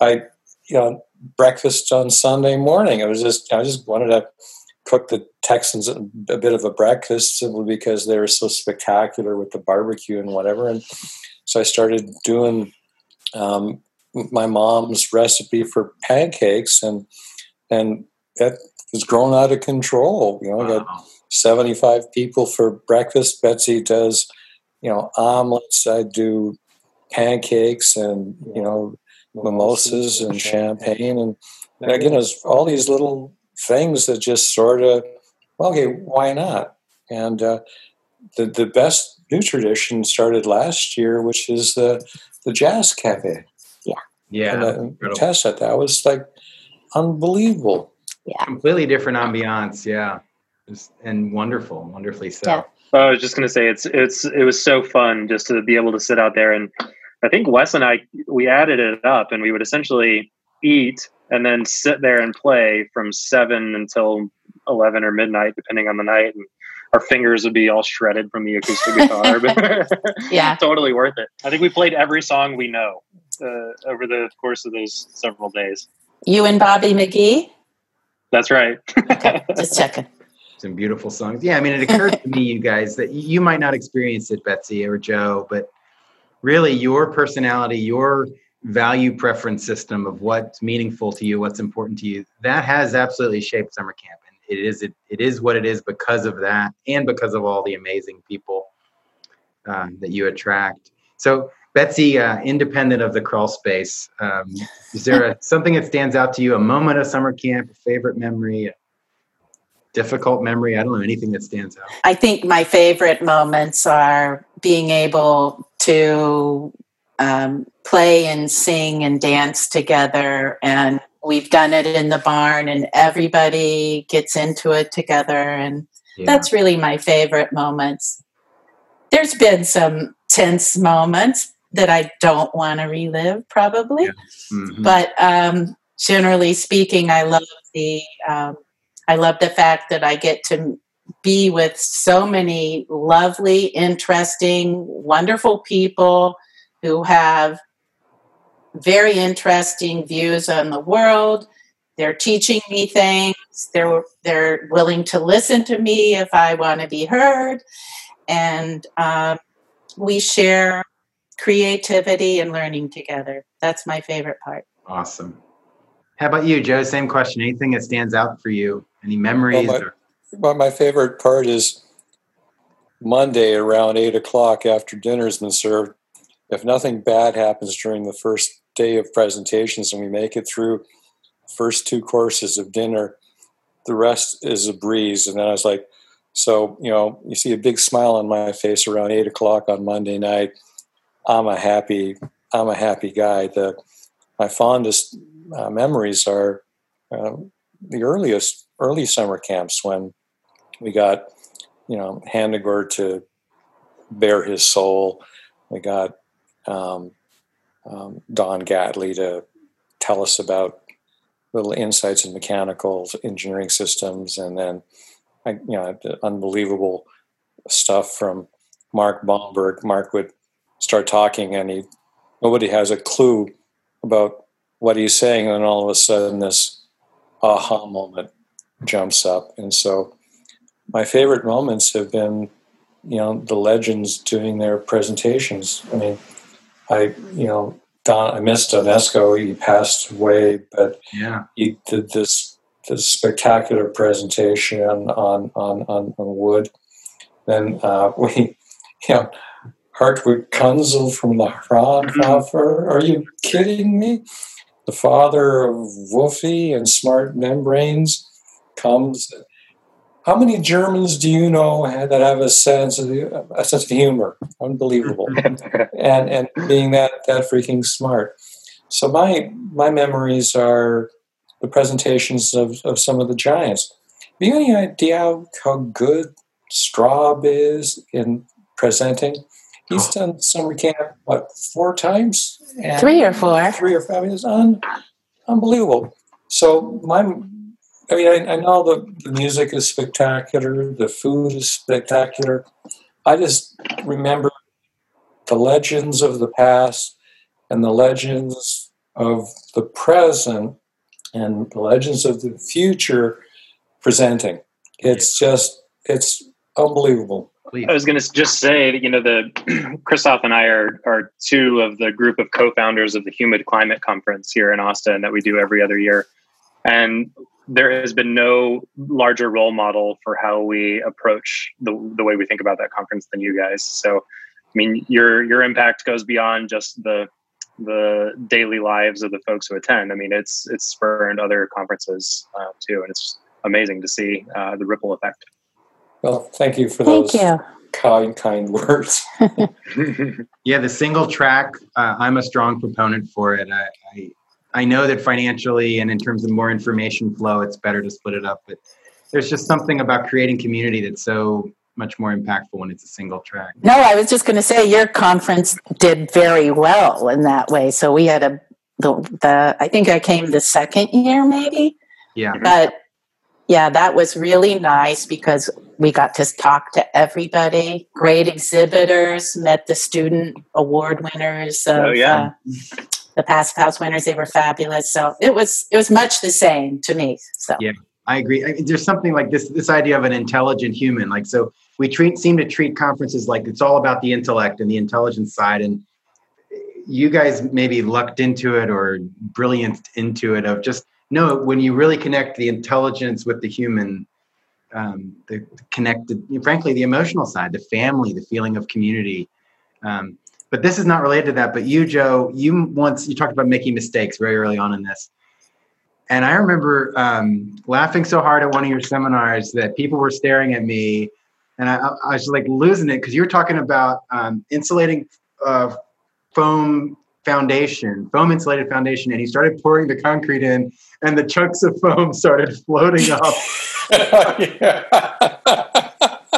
i you know breakfast on sunday morning. I was just i just wanted to cook the texans a, bit of a breakfast simply because they were so spectacular with the barbecue and whatever and so i started doing um, my mom's recipe for pancakes and and that was grown out of control you know I got 75 people for breakfast. Betsy does, you know, omelets. I do pancakes and, you know, mimosas and champagne. And, and again, it's all these little things that just sort of, well, okay, why not? And uh, the, the best new tradition started last year, which is the, the Jazz Cafe. Yeah, yeah. and, uh, incredible. Tessa, that was like unbelievable. Yeah, completely different ambiance. Yeah, Just- and wonderful, wonderfully so. Yeah. I was just gonna say it's it's it was so fun just to be able to sit out there and I think Wes and I we added it up and we would essentially eat and then sit there and play from seven until eleven or midnight depending on the night and our fingers would be all shredded from the acoustic guitar [laughs] but [laughs] Yeah. [laughs] totally worth it. I think we played every song we know uh, over the course of those several days. You and Bobby McGee? That's right. Okay, just checking. Some beautiful songs. Yeah, I mean, it occurred to me, you guys, that you might not experience it, Betsy or Joe, but really your personality, your value preference system of what's meaningful to you, what's important to you, that has absolutely shaped summer camp. And it is it, it is what it is because of that and because of all the amazing people uh, that you attract. So, Betsy, uh, independent of the crawl space, um, is there a, [laughs] something that stands out to you? A moment of summer camp, a favorite memory, a difficult memory? I don't know anything that stands out. I think my favorite moments are being able to um, play and sing and dance together. And we've done it in the barn, and everybody gets into it together. And Yeah. that's really my favorite moments. There's been some tense moments that I don't want to relive, probably. Yeah. Mhm. But um, generally speaking, I love the um, I love the fact that I get to be with so many lovely, interesting, wonderful people who have very interesting views on the world. They're teaching me things. They're they're willing to listen to me if I want to be heard, and um, we share creativity and learning together. That's my favorite part. Awesome. How about you, Joe? Same question. Anything that stands out for you? Any memories? Well, my- or- Well, my favorite part is Monday around eight o'clock after dinner's been served. If nothing bad happens during the first day of presentations and we make it through first two courses of dinner, the rest is a breeze. And then I was like, so, you know, you see a big smile on my face around eight o'clock on Monday night. I'm a happy, I'm a happy guy. The, my fondest uh, memories are uh, the earliest, early summer camps when we got you know Handegord to bare his soul. We got um, um, Don Gatley to tell us about little insights in mechanical engineering systems, and then I, you know unbelievable stuff from Mark Bomberg. Mark would start talking, and he nobody has a clue about what he's saying, and then all of a sudden this aha moment jumps up, and so my favorite moments have been, you know, the legends doing their presentations. I mean, I, you know, Don, I missed Don Onysko. He passed away, but yeah. he did this this spectacular presentation on on on, on wood. Then uh, [laughs] we, you know, Hartwig Kunzel from the Fraunhofer. Are you kidding me? The father of WUFI and smart membranes comes. How many Germans do you know that have a sense of a sense of humor? Unbelievable, [laughs] and and being that that freaking smart. So my my memories are the presentations of, of some of the giants. Do you have any idea how good Straube is in presenting? He's oh. done summer camp what four times? And Three or four. Three or four. I mean, it's un, unbelievable. So my I mean, I, I know the, the music is spectacular, the food is spectacular. I just remember the legends of the past and the legends of the present and the legends of the future presenting. It's just, it's unbelievable. I was going to just say that you know the [clears throat] Kristof and I are are two of the group of co-founders of the Humid Climate Conference here in Austin that we do every other year, and there has been no larger role model for how we approach the the way we think about that conference than you guys. So, I mean, your your impact goes beyond just the the daily lives of the folks who attend. I mean, it's it's spurned other conferences uh, too, and it's amazing to see uh, the ripple effect. Well, thank you for Thank those you. kind, kind words. [laughs] [laughs] Yeah, the single track, uh, I'm a strong proponent for it. I, I, I know that financially and in terms of more information flow, it's better to split it up. But there's just something about creating community that's so much more impactful when it's a single track. No, I was just going to say your conference did very well in that way. So we had a the, the I think I came the second year maybe, Yeah. but yeah, that was really nice because we got to talk to everybody. Great exhibitors, met the student award winners. Of, Oh, yeah. uh, the past house winners, they were fabulous. So it was it was much the same to me. So Yeah. I agree. I, there's something like this this idea of an intelligent human. Like so, we treat seem to treat conferences like it's all about the intellect and the intelligence side. And you guys maybe lucked into it or brilliant into it of just no. When you really connect the intelligence with the human, um, the connected, frankly, the emotional side, the family, the feeling of community. Um, but this is not related to that. But you, Joe, you once you talked about making mistakes very early on in this, and I remember um, laughing so hard at one of your seminars that people were staring at me, and I, I was like losing it because you were talking about um, insulating uh, foam foundation, foam insulated foundation, and he started pouring the concrete in, and the chunks of foam [laughs] started floating up. [laughs] [laughs]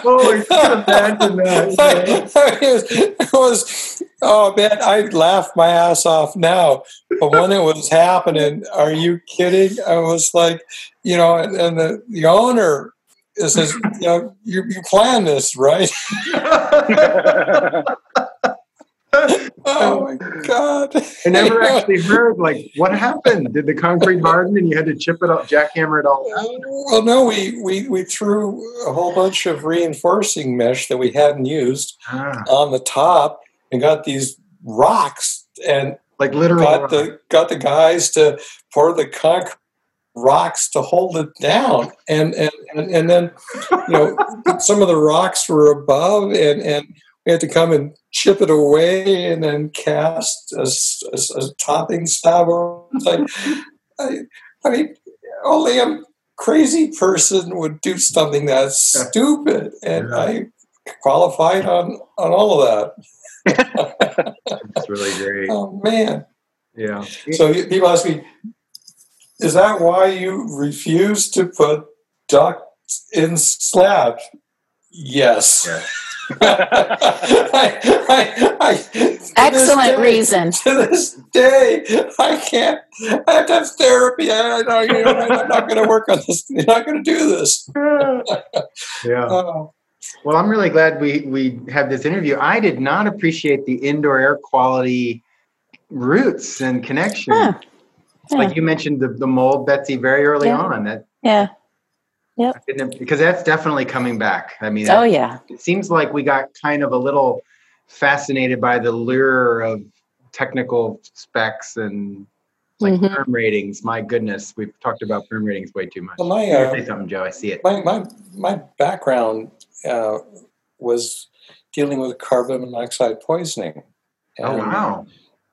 oh, you can imagine that. it, was, it was, oh man, I laughed my ass off now. But when it was happening, are you kidding? I was like, you know, and, and the, the owner says, you know, you, you planned this, right? [laughs] [laughs] oh my god! I never [laughs] actually heard like what happened. Did the concrete harden and you had to chip it up, jackhammer it all out? Well, no, we we we threw a whole bunch of reinforcing mesh that we hadn't used Ah, on the top and got these rocks and like literally. got the got the guys to pour the concrete rocks to hold it down and and and, and then you know some of the rocks were above and and we had to come and chip it away and then cast a topping slab over it. Like, I, I mean only a crazy person would do something that stupid and Yeah. i qualified on on all of that It's really great. [laughs] oh man Yeah. so people ask me, is that why you refuse to put ducts in slabs? Yes. I- I- I- Excellent day- reason. To this day, I can't. I have to have therapy. I, I, you know, I'm not going to work on this. You're not going to do this. [laughs] Yeah. Oh, Well, I'm really glad we we had this interview. I did not appreciate the indoor air quality roots and connection. Huh. Like you mentioned the, the mold, Betsy, very early Yeah. on. That Yeah. I didn't- because that's definitely coming back. I mean, Oh yeah. it seems like we got kind of a little fascinated by the lure of technical specs and like Mhm. perm ratings. My goodness, we've talked about perm ratings way too much. well, my, You uh, say something, Joe. I see it. my my my background uh, was dealing with carbon monoxide poisoning. Oh wow!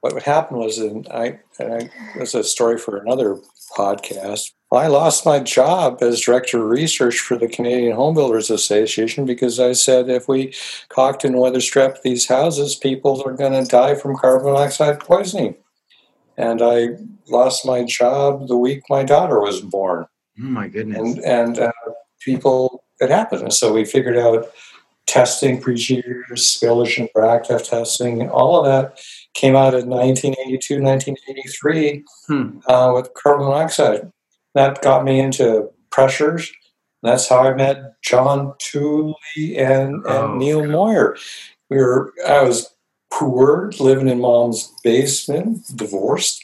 What would happen was, and I, and I it was a story for another podcast. I lost my job as director of research for the Canadian Home Builders Association because I said if we cocked and weather strip these houses, people are going to die from carbon monoxide poisoning. And I lost my job the week my daughter was born Oh my goodness! and and uh, people it happened. And so we figured out testing procedures, spillage and reactive testing, and all of that came out in 1982, 1983 Hmm. uh, with carbon monoxide. That got me into pressures. That's how I met John Tooley and, and Oh, Neil Moyer. We were I was poor, living in mom's basement, divorced,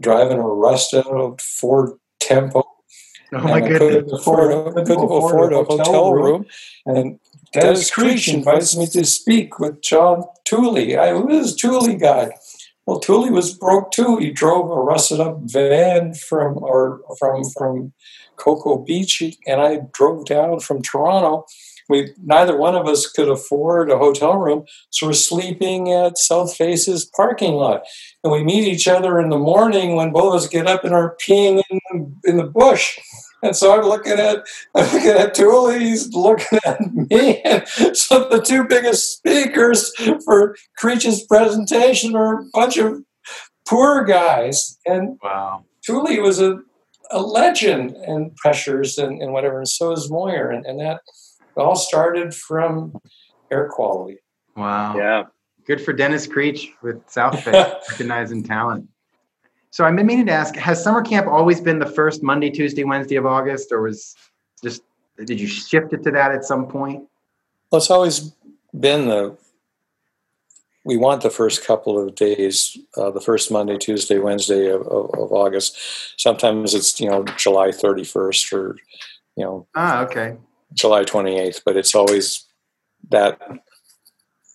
driving a rusted out Ford Tempo Oh my I goodness! afford, a, couldn't afford a hotel room. And Dennis Creech invites me to speak with John Tooley. I who is Tooley guy? Well, Tooley was broke too. He drove a rusted up van from or from from Cocoa Beach, and I drove down from Toronto. We neither one of us could afford a hotel room, so we're sleeping at Southface's parking lot. And we meet each other in the morning when both of us get up and are peeing in, in the bush. And so I'm looking at I'm looking at Tooley, he's looking at me. And so the two biggest speakers for Creech's presentation are a bunch of poor guys. And Wow! Tooley was a, a legend in pressures and, and whatever, and so is Moyer. And, and that all started from air quality. Wow! Yeah. Good for Dennis Creech with Southface [laughs] recognizing talent. So I've been meaning to ask: Has summer camp always been the first Monday, Tuesday, Wednesday of August, or was just did you shift it to that at some point? Well, it's always been the we want the first couple of days, uh, the first Monday, Tuesday, Wednesday of, of, of August. Sometimes it's you know July thirty first or you know Ah, okay. July twenty eighth, but it's always that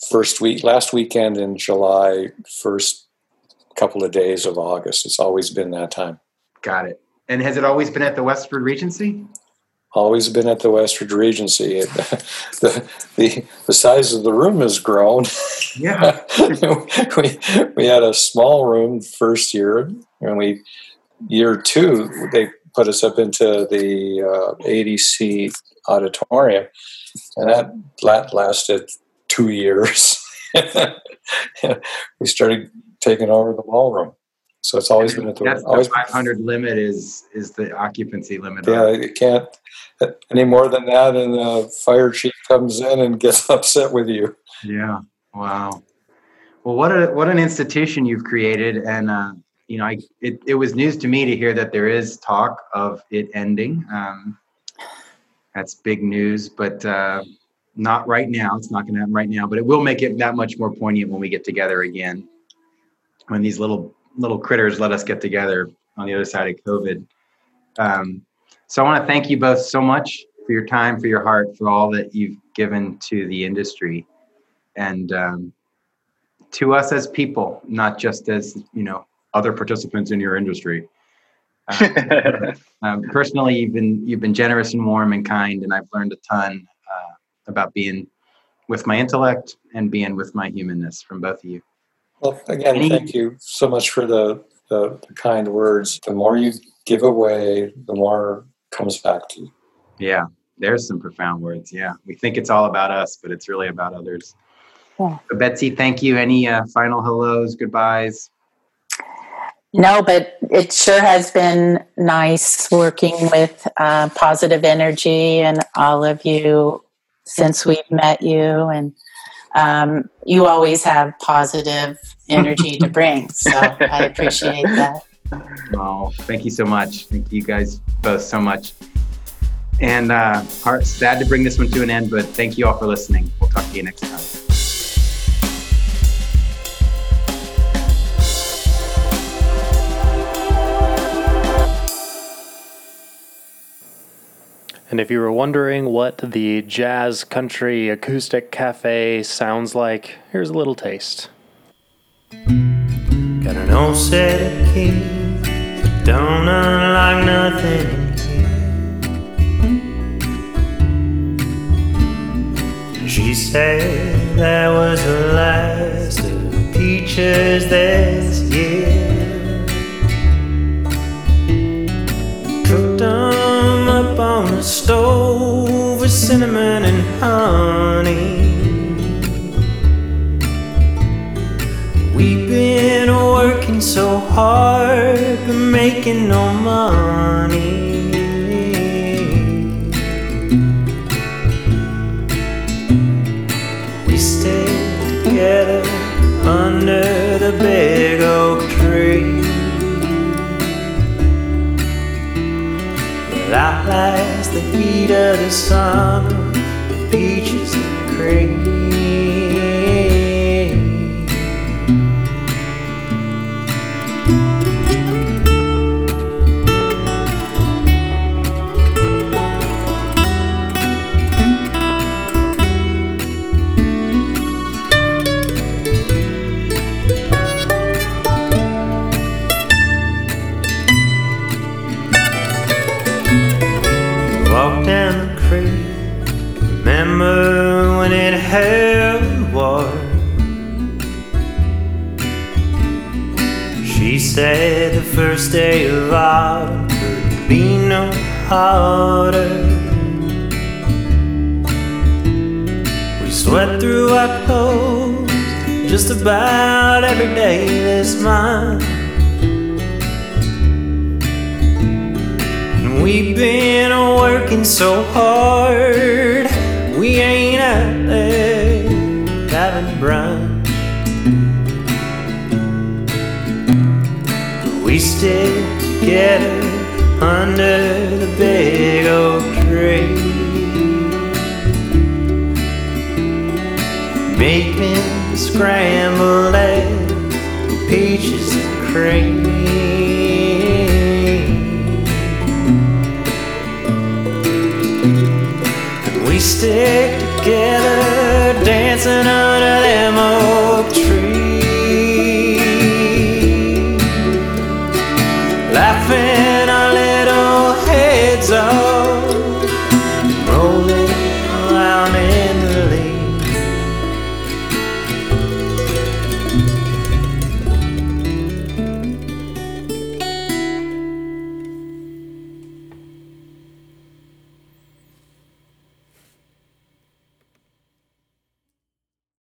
first week, last weekend in July, first couple of days of August. It's always been that time. Got it. And has it always been at the Westford Regency? always been at the Westford Regency. [laughs] the, the, the size of the room has grown. Yeah. [laughs] we, we had a small room first year, and we, year two, they put us up into the uh, ADC auditorium, and that, that lasted two years. [laughs] we started taking over the ballroom. So it's always been at the That's always the 500 limit is is the occupancy limit. yeah, you can't any more than that, and the fire chief comes in and gets [laughs] upset with you. Yeah. Wow. Well, what a what an institution you've created, and uh, you know, I it, it was news to me to hear that there is talk of it ending. Um, that's big news, but uh, not right now. It's not going to happen right now, but it will make it that much more poignant when we get together again. When these little little critters let us get together on the other side of COVID. Um, so I want to thank you both so much for your time, for your heart, for all that you've given to the industry, and um, to us as people, not just as you know other participants in your industry. Uh, [laughs] um, personally, you've been you've been generous and warm and kind, and I've learned a ton uh, about being with my intellect and being with my humanness from both of you. Well, again, Any, thank you so much for the, the, the kind words. The more you give away, the more comes back to you. Yeah, there's some profound words. Yeah, we think it's all about us, but it's really about others. Yeah. So Betsy, thank you. Any uh, final hellos, goodbyes? No, but it sure has been nice working with uh, positive energy and all of you since we've met you. And um, you always have positive energy to [laughs] bring. So I appreciate that. Oh, thank you so much. Thank you guys both so much. And uh, sad to bring this one to an end, but thank you all for listening. We'll talk to you next time. And if you were wondering what the jazz country acoustic cafe sounds like, here's a little taste. Got an old set of keys, don't unlock nothing. She said that was the last of peaches this year. Cooked on the stove with cinnamon and honey. We've been working so hard but making no money. We stay together under the big oak outlast the heat of the summer, peaches and cream.